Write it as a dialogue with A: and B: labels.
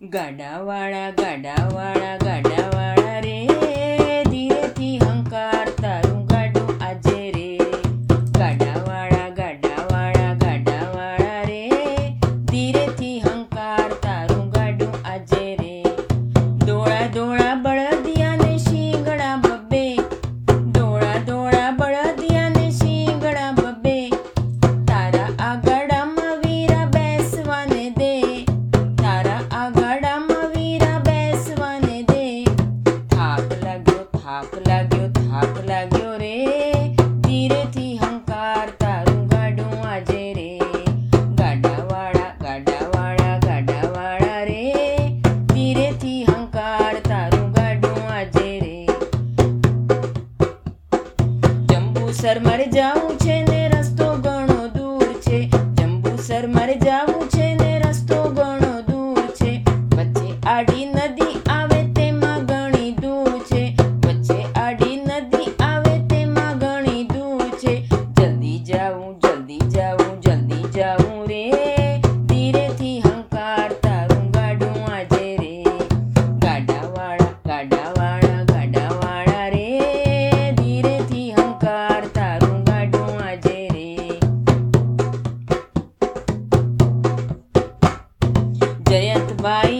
A: गडावाळा गडावाळा गडा લાગ્યો, થાક લાગ્યો રે. ધીરેથી હંકાર તારું ગાડું આજે રે. ગાડાવાળા ગાડાવાળા ગાડાવાળા રે. ધીરેથી હંકાર તારું ગાડું આજે રે. જંબુસર મારે જાવું છે ને રસ્તો ઘણો દૂર છે. જંબુસર મારે જાવું vai